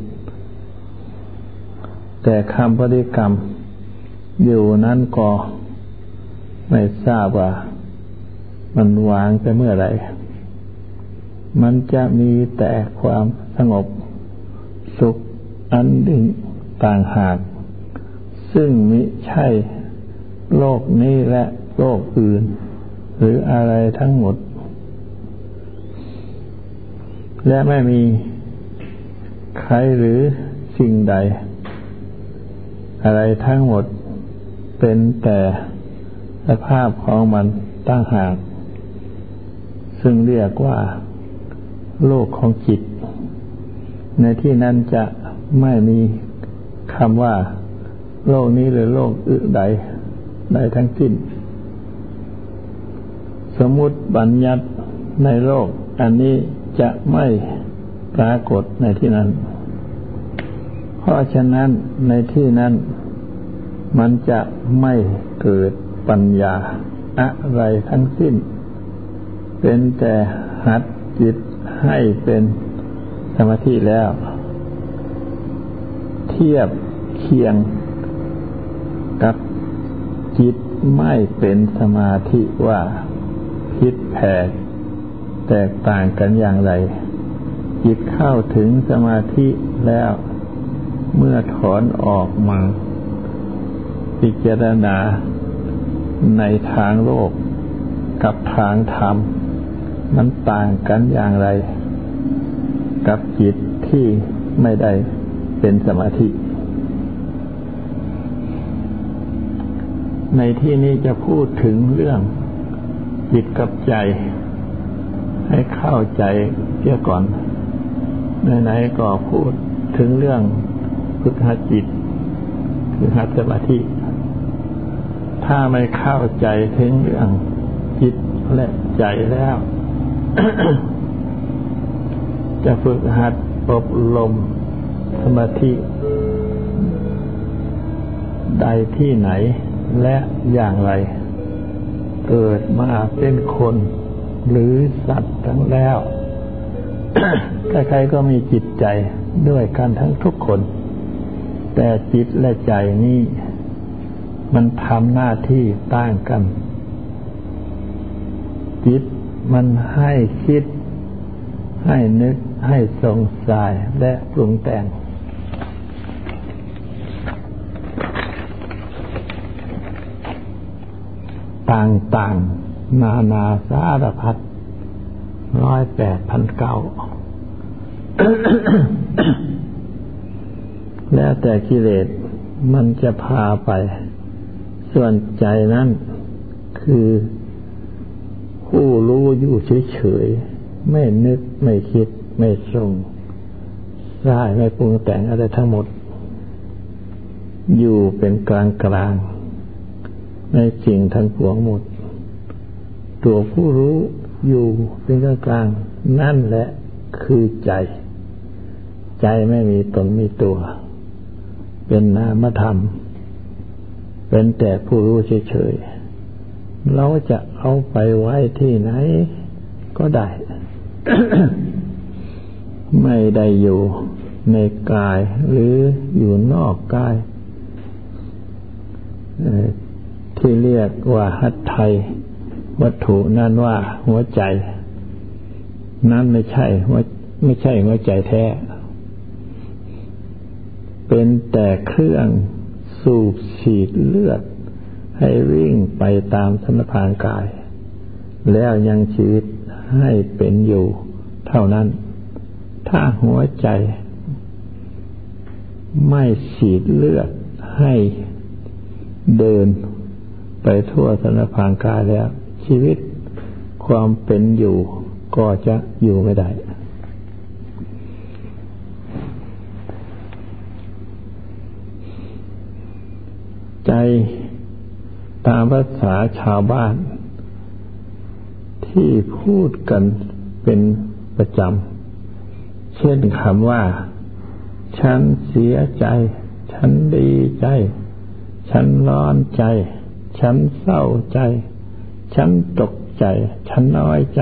แต่คำปฏิกรรม อยู่นั้นก็ไม่ทราบว่า มันวางไปเมื่อไรมันจะมีแต่ความสงบสุขอันดิ่งต่างหาก ซึ่งมิใช่โลกนี้และโลกอื่น หรืออะไรทั้งหมด และไม่มีใครหรือสิ่งใด อะไรทั้งหมดเป็นแต่สภาพของมันตั้งหาก ซึ่งเรียกว่า โลกของจิต ในที่นั้นจะไม่มีคำว่า โลกนี้หรือโลกอื่นใดใดทั้งสิ้น สมมุติบัญญัติในโลก อันนี้จะไม่ปรากฏในที่นั้น เพราะฉะนั้นในที่นั้น มันจะไม่เกิดปัญญาอะไรทั้งสิ้น เป็นแต่หัดจิตให้เป็นสมาธิแล้ว เทียบเคียงกับจิตไม่เป็นสมาธิว่า คิดแผกแตกต่างกันอย่างไร จิตเข้าถึงสมาธิแล้วเมื่อถอนออกมา พิจารณาในทางโลกกับทางธรรม มันต่างกันอย่างไร กับจิตที่ไม่ได้เป็นสมาธิ ในที่นี้จะพูดถึงเรื่อง จิตกับใจ ให้เข้าใจเสียก่อนไหนๆก็พูดถึงเรื่องพุทธจิตคือหัตสมาธิ ถ้าไม่เข้าใจถึงเรื่องจิตและใจแล้ว จะฝึกหัดอบรมสมาธิ ใดที่ไหนและอย่างไร เกิดมาเป็นคน หรือสัตว์ทั้งแล้วใครๆก็มีจิตใจด้วยกันทั้งทุกคน แต่จิตและใจนี้มันทำหน้าที่ต่างกัน จิตมันให้คิด ให้นึกให้สงสัยและปรุงแต่ง ต่างๆ นานาสารพัดร้อยแปดพันเก้าแล้วแต่กิเลสมันจะพาไป ส่วนใจนั้นคือผู้รู้อยู่เฉยๆ ไม่นึกไม่คิดไม่ทรงร้ายไม่ปรุงแต่งอะไรทั้งหมด อยู่เป็นกลางกลาง ในสิ่งทั้งปวงหมด ตัวผู้รู้อยู่เป็นกลางกลางนั่นแหละคือใจ ใจไม่มีตนมีตัว เป็นนามธรรม เป็นแต่ผู้รู้เฉยๆเราจะเอาไปไว้ที่ไหนก็ได้ ไม่ได้อยู่ในกายหรืออยู่นอกกาย ที่เรียกว่าหัตไทย วัตถุนั่นว่าหัวใจ นั้นไม่ใช่ไม่ใช่หัวใจแท้ เป็นแต่เครื่องสูบฉีดเลือด ให้วิ่งไปตามสนพานกาย แล้วยังชีวิตให้เป็นอยู่เท่านั้น ถ้าหัวใจ ไม่ฉีดเลือดให้เดิน ไปทั่วสนพางกายแล้ว ชีวิตความเป็นอยู่ก็จะอยู่ไม่ได้ ใจตามภาษาชาวบ้าน ที่พูดกันเป็นประจำ เช่นคำว่า ฉันเสียใจ ฉันดีใจ ฉันร้อนใจ ฉันเศร้าใจ ฉันตกใจ ฉันน้อยใจ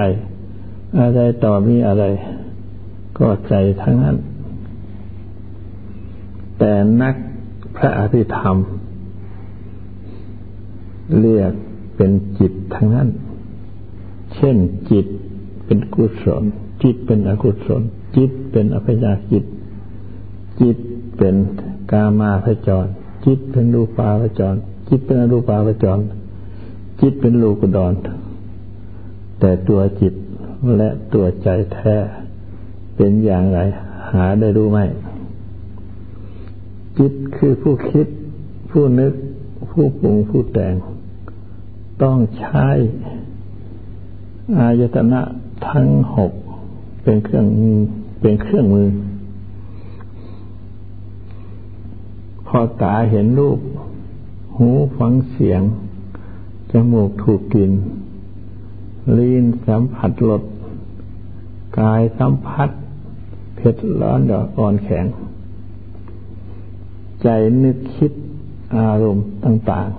อะไรต่อมีอะไร ก็ใจทั้งนั้น แต่นักพระอภิธรรม เรียกเป็นจิตทั้งนั้น เช่นจิตเป็นกุศล จิตเป็นอกุศล จิตเป็นอภิญาจิต จิตเป็นกามาพจร จิตเป็นรูปาพจร จิตเป็นอรูปาวจร จิตเป็นโลกุดรแต่ตัวจิตและตัวใจแท้เป็นอย่างไร หาได้รู้ไหมจิตคือผู้คิด ผู้นึก ผู้ปรุงผู้แต่ง ต้องใช้อายตนะทั้งหกเป็นเครื่องเป็นเครื่องมือ พอตาเห็นรูป หูฟังเสียง จมูกถูกกลิ่น ลิ้นสัมผัสรสกายสัมผัสเผ็ดร้อนดอกอ่อนแข็ง ใจนึกคิดอารมณ์ต่าง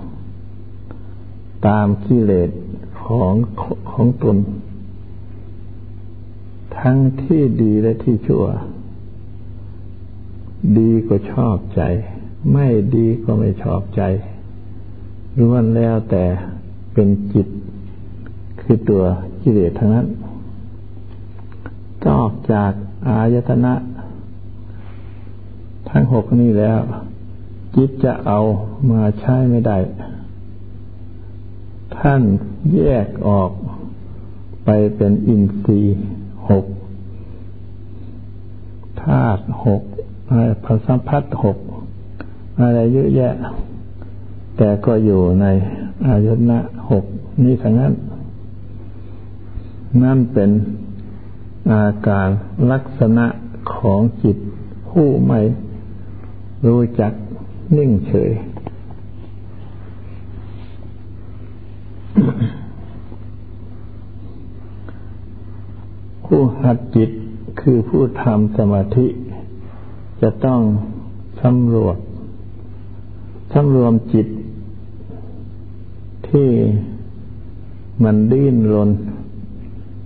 ๆ ตามกิเลสของของตน ทั้งที่ดีและที่ชั่ว ดีก็ชอบใจ ไม่ดีก็ไม่ชอบใจ ล้วนแล้วแต่เป็นจิต คือตัวกิเลสทั้งนั้นนอกจากอายตนะ ทั้งหกนี้แล้ว จิตจะเอามาใช้ไม่ได้ ท่านแยกออกไปเป็นอินทรีย์หกธาตุหกอะไรพสัมพัทหกอะไรเยอะแยะ แต่ก็อยู่ในอายตนะหกนี้ทั้งนั้น นั่นเป็นอาการลักษณะของจิตผู้ไม่รู้จักนิ่งเฉย ผู้หัดจิตคือผู้ทำสมาธิ จะต้องสำรวจสำรวมจิต ที่มันดิ้นรน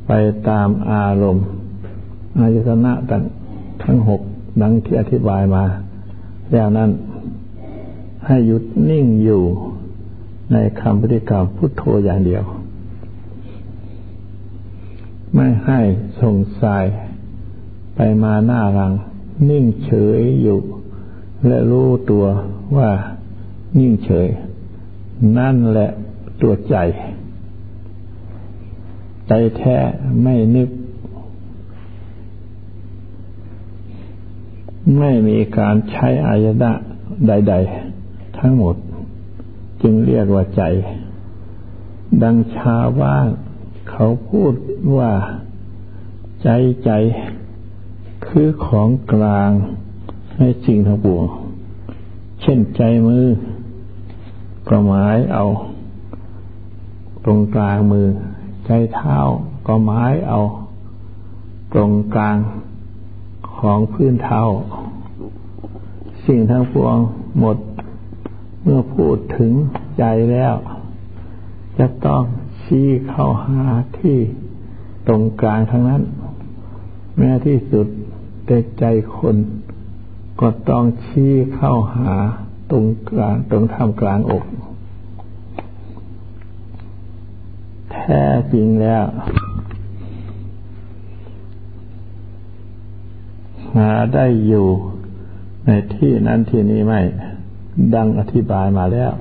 ไปตามอารมณ์อายตนะต่างทั้งหกดังที่อธิบายมา แล้วนั้นให้หยุดนิ่งอยู่ในคำปฏิกรรมพุทโธอย่างเดียว ไม่ให้ส่งสายไปมาหน้ารัง นิ่งเฉยอยู่ และรู้ตัวว่านิ่งเฉย นั่นแหละ ตัวใจ ใจแท้ไม่นึก ไม่มีการใช้อายนะใด ๆ ทั้งหมด จึงเรียกว่าใจ ดังชาวบ้าเขาพูดว่า ใจใจ คือของกลางในสิ่งทั้งปวง เช่นใจมือก็หมายเอา ตรงกลางมือใจเท้าก็หมายเอา ตรงกลางของพื้นเท้า สิ่งทั้งปวงหมดเมื่อพูดถึงใจแล้ว จะต้องชี้เข้าหาที่ตรงกลางทั้งนั้น แม้ที่สุดแต่ใจคน ก็ต้องชี้เข้าหาตรงกลางตรงทำกลางอก แท้จริงแล้ว หาได้อยู่ในที่นั้นที่นี้ไม่ ดังอธิบายมาแล้ว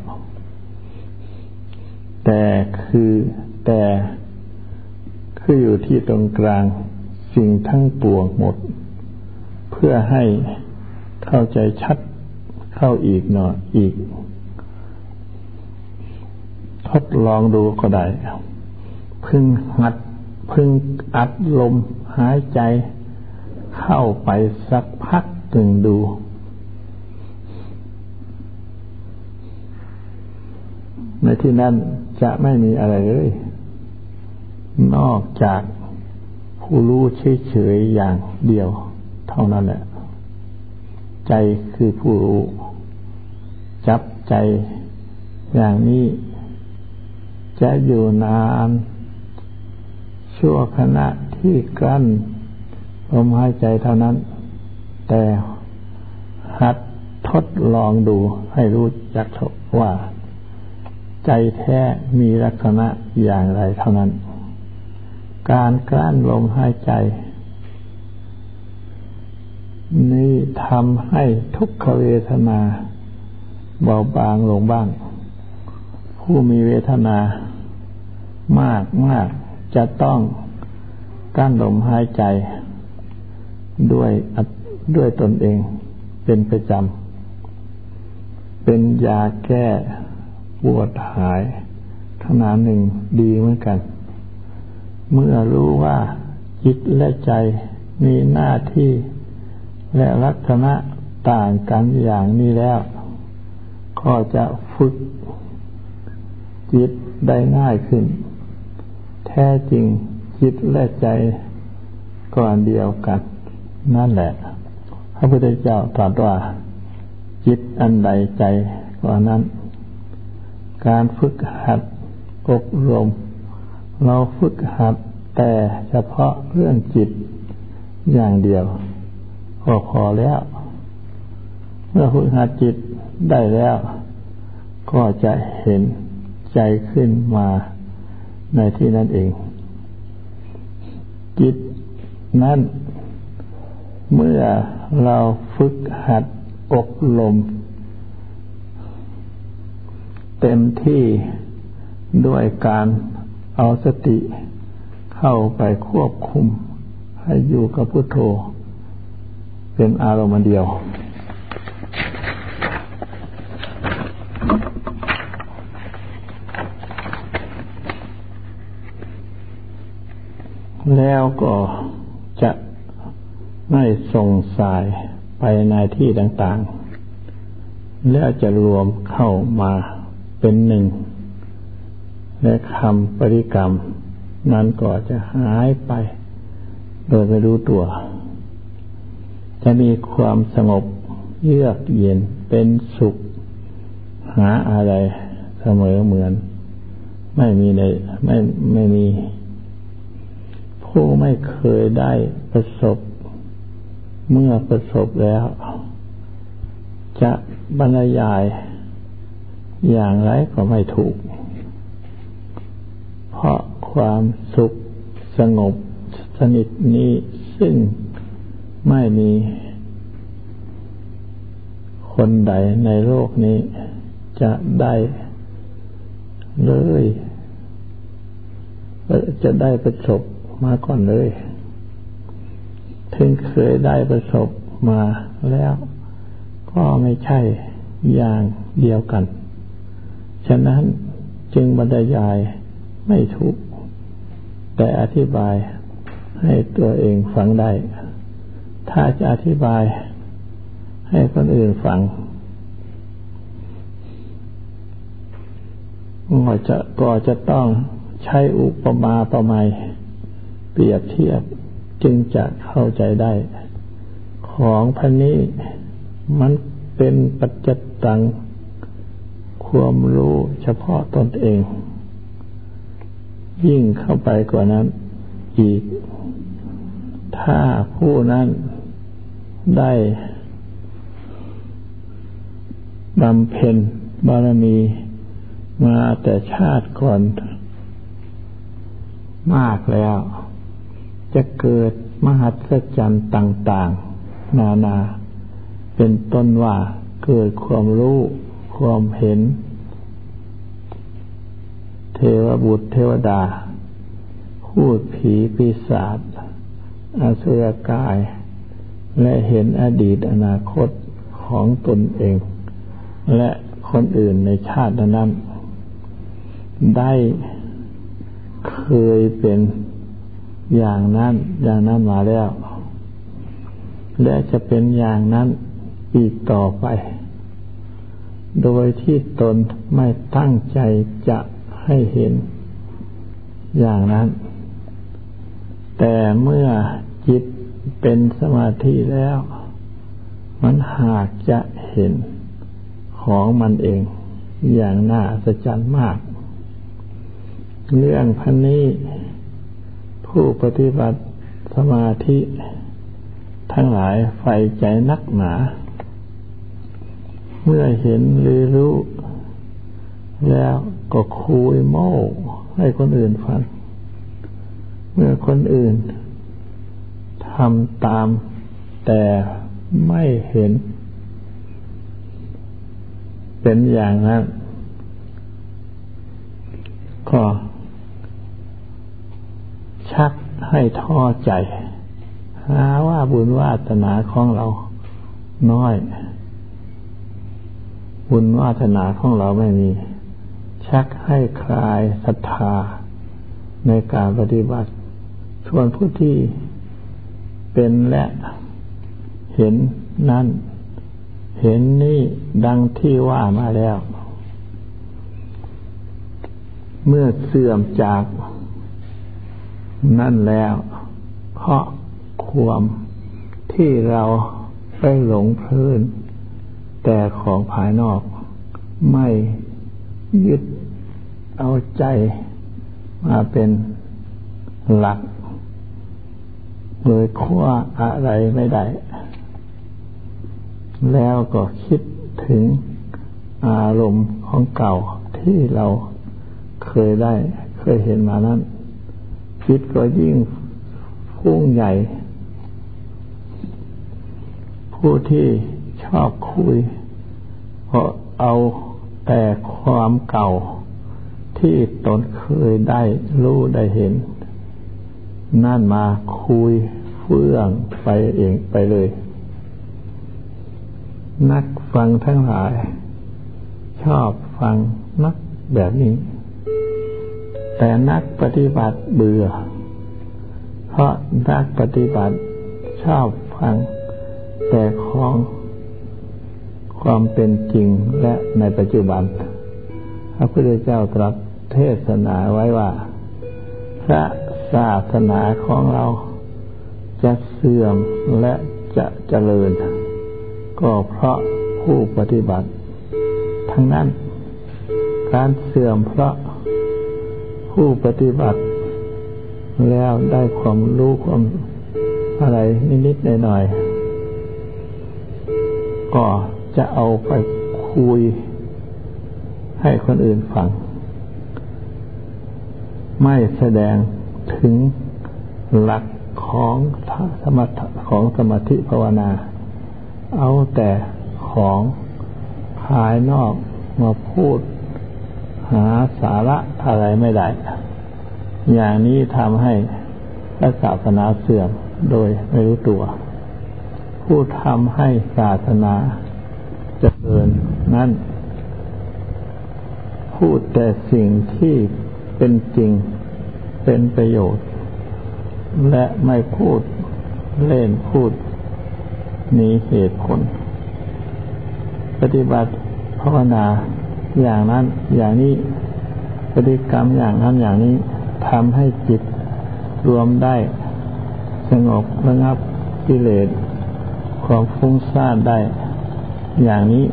แต่คือแต่คืออยู่ที่ตรงกลางสิ่งทั้งปวงหมด เพื่อให้เข้าใจชัดเข้าอีกหน่อยอีก ทดลองดูก็ได้ พึงหัดพึงอัดลมหายใจ เข้าไปสักพักหนึ่งดู ในที่นั้นจะไม่มีอะไรเลย นอกจากผู้รู้เฉยๆอย่างเดียว เท่านั้นแหละ ใจคือผู้รู้ จับใจอย่างนี้ จะอยู่นาน ชั่วขณะที่กลั้นลมหายใจเท่านั้น แต่หัดทดลองดูให้รู้จักว่า ใจแท้มีลักษณะอย่างไรเท่านั้น การกลั้นลมหายใจ นี่ทำให้ทุกขเวทนาเบาบางลงบ้าง ผู้มีเวทนามากมาก จะต้องกั้นลมหายใจด้วยด้วยตนเองเป็นประจำ เป็นยาแก้ปวดหายขนาดหนึ่งดีเหมือนกัน เมื่อรู้ว่าจิตและใจมีหน้าที่และลักษณะต่างกันอย่างนี้แล้ว ก็จะฝึกจิตได้ง่ายขึ้น แท้จริงจิตและใจก่อนเดียวกัน นั่นแหละ พระพุทธเจ้าตรัสว่า จิตอันใดใจกว่านั้น การฝึกหัดอบรม เราฝึกหัดแต่เฉพาะเรื่องจิตอย่างเดียวก็พอแล้ว เมื่อฝึกหัดจิตได้แล้ว ก็จะเห็นใจขึ้นมา ในที่นั้นเอง จิตนั้น เมื่อเราฝึกหัดอบรมเต็มที่ด้วยการเอาสติเข้าไปควบคุม ให้อยู่กับพุทโธ เป็นอารมณ์เดียว แล้วก็จะไม่ส่งสายไปในที่ต่างๆ แล้วจะรวมเข้ามาเป็นหนึ่ง และคำปริกรรม นั้นก็จะหายไป โดยไม่รู้ตัว จะมีความสงบเยือกเย็นเป็นสุข หาอะไรเสมอเหมือน ไม่มีในไม่ไม่มี ผู้ไม่เคยได้ประสบ เมื่อประสบแล้ว จะบรรยายอย่างไรก็ไม่ถูก เพราะความสุขสงบสนิทนี้ซึ่งไม่มีคนใดในโลกนี้จะได้เลย จะได้ประสบ มาก่อนเลย ถึงเคยได้ประสบมาแล้วก็ไม่ใช่อย่างเดียวกัน ฉะนั้นจึงบรรยายไม่ถูก แต่อธิบายให้ตัวเองฟังได้ ถ้าจะอธิบายให้คนอื่นฟังก็จะก็จะต้องใช้อุปมาประไมย เปรียบเทียบจึงจะเข้าใจได้ ของพันนี้มันเป็นปัจจตัง ความรู้เฉพาะตนเอง ยิ่งเข้าไปกว่านั้น อีก ถ้าผู้นั้นได้บำเพ็ญบารมีมาแต่ชาติก่อน มากแล้ว จะเกิดมหัศจรรย์ต่าง ๆ นานา เป็นต้นว่าเกิดความรู้ ความเห็น เทวบุตรเทวดา พูดผีปีศาจอสุรกาย และเห็นอดีตอนาคตของตนเอง และคนอื่นในชาตินั้น ได้เคยเป็น อย่างนั้น อย่างนั้นมาแล้ว และจะเป็นอย่างนั้นอีกต่อไป โดยที่ตนไม่ตั้งใจจะให้เห็น อย่างนั้น แต่เมื่อจิตเป็นสมาธิแล้ว มันหากจะเห็นของมันเองอย่างน่าสะใจมาก เรื่องพันนี้ ผู้ปฏิบัติสมาธิ ทั้งหลายใฝ่ใจนักหนา เมื่อเห็นหรือรู้ แล้วก็คุยโม้ให้คนอื่นฟัง เมื่อคนอื่นทำตามแต่ไม่เห็น เป็นอย่างนั้นก็ ชักให้ท้อใจ หาว่าบุญวาสนาของเราน้อย บุญวาสนาของเราไม่มี ชักให้คลายศรัทธาในการปฏิบัติ ส่วนผู้ที่เป็นและเห็นนั่น เห็นนี่ดังที่ว่ามาแล้ว เมื่อเสื่อมจาก นั่นแล้วเพราะความที่เราไปหลงเพลิน แต่ของภายนอกไม่ยึดเอาใจมาเป็นหลัก เลยคว้าอะไรไม่ได้ แล้วก็คิดถึงอารมณ์ของเก่าที่เราเคยได้เคยเห็นมานั้น คิดก็ยิ่งพุ่งใหญ่ ผู้ที่ชอบคุย เพราะเอาแต่ความเก่าที่ตนเคยได้รู้ได้เห็น นั่นมาคุยเฟื่องไปเองไปเลย นักฟังทั้งหลาย ชอบฟังนักแบบนี้ แต่นักปฏิบัติเบื่อ เพราะนักปฏิบัติชอบฟังแต่ของความเป็นจริงและในปัจจุบัน พระพุทธเจ้าตรัสเทศนาไว้ว่า พระศาสนาของเราจะเสื่อมและจะเจริญ ก็เพราะผู้ปฏิบัติ ทั้งนั้น การเสื่อมเพราะ ผู้ปฏิบัติ แล้วได้ความรู้ความอะไรนิดๆหน่อยๆก็จะเอาไปคุยให้คนอื่นฟัง ไม่แสดงถึงหลักของสมถของสมาธิภาวนา เอาแต่ของภายนอกมาพูด หาสาระอะไรไม่ได้ อย่างนี้ทำให้พระศาสนาเสื่อมโดยไม่รู้ตัว ผู้ทำให้ศาสนาเจริญนั้นพูดแต่สิ่งที่เป็นจริงเป็นประโยชน์ และไม่พูดเล่นพูดมีเหตุผล ปฏิบัติภาวนา อย่างนั้น อย่างนี้ปฏิกรรมอย่างนั้นอย่างนี้ทำให้จิตรวมได้สงบระงับกิเลสความฟุ้งซ่านได้ อย่างนี้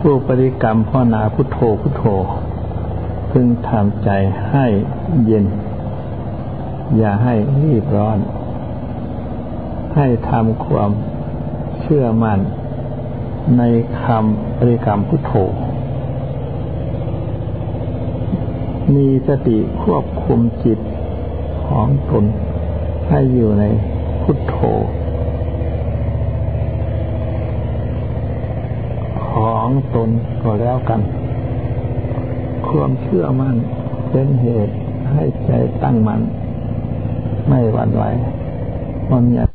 ผู้ปฏิกรรมพ่อนาพุทโธพุทโธ พึงทำใจให้เย็น อย่าให้รีบร้อน ให้ทำความเชื่อมั่นในคำปฏิกรรมพุทโธ มีสติควบคุมจิตของตนให้อยู่ในพุทโธ ของตนก็แล้วกัน ความเชื่อมั่นเป็นเหตุให้ใจตั้งมัน่นไม่หวั่นไหวมันอยา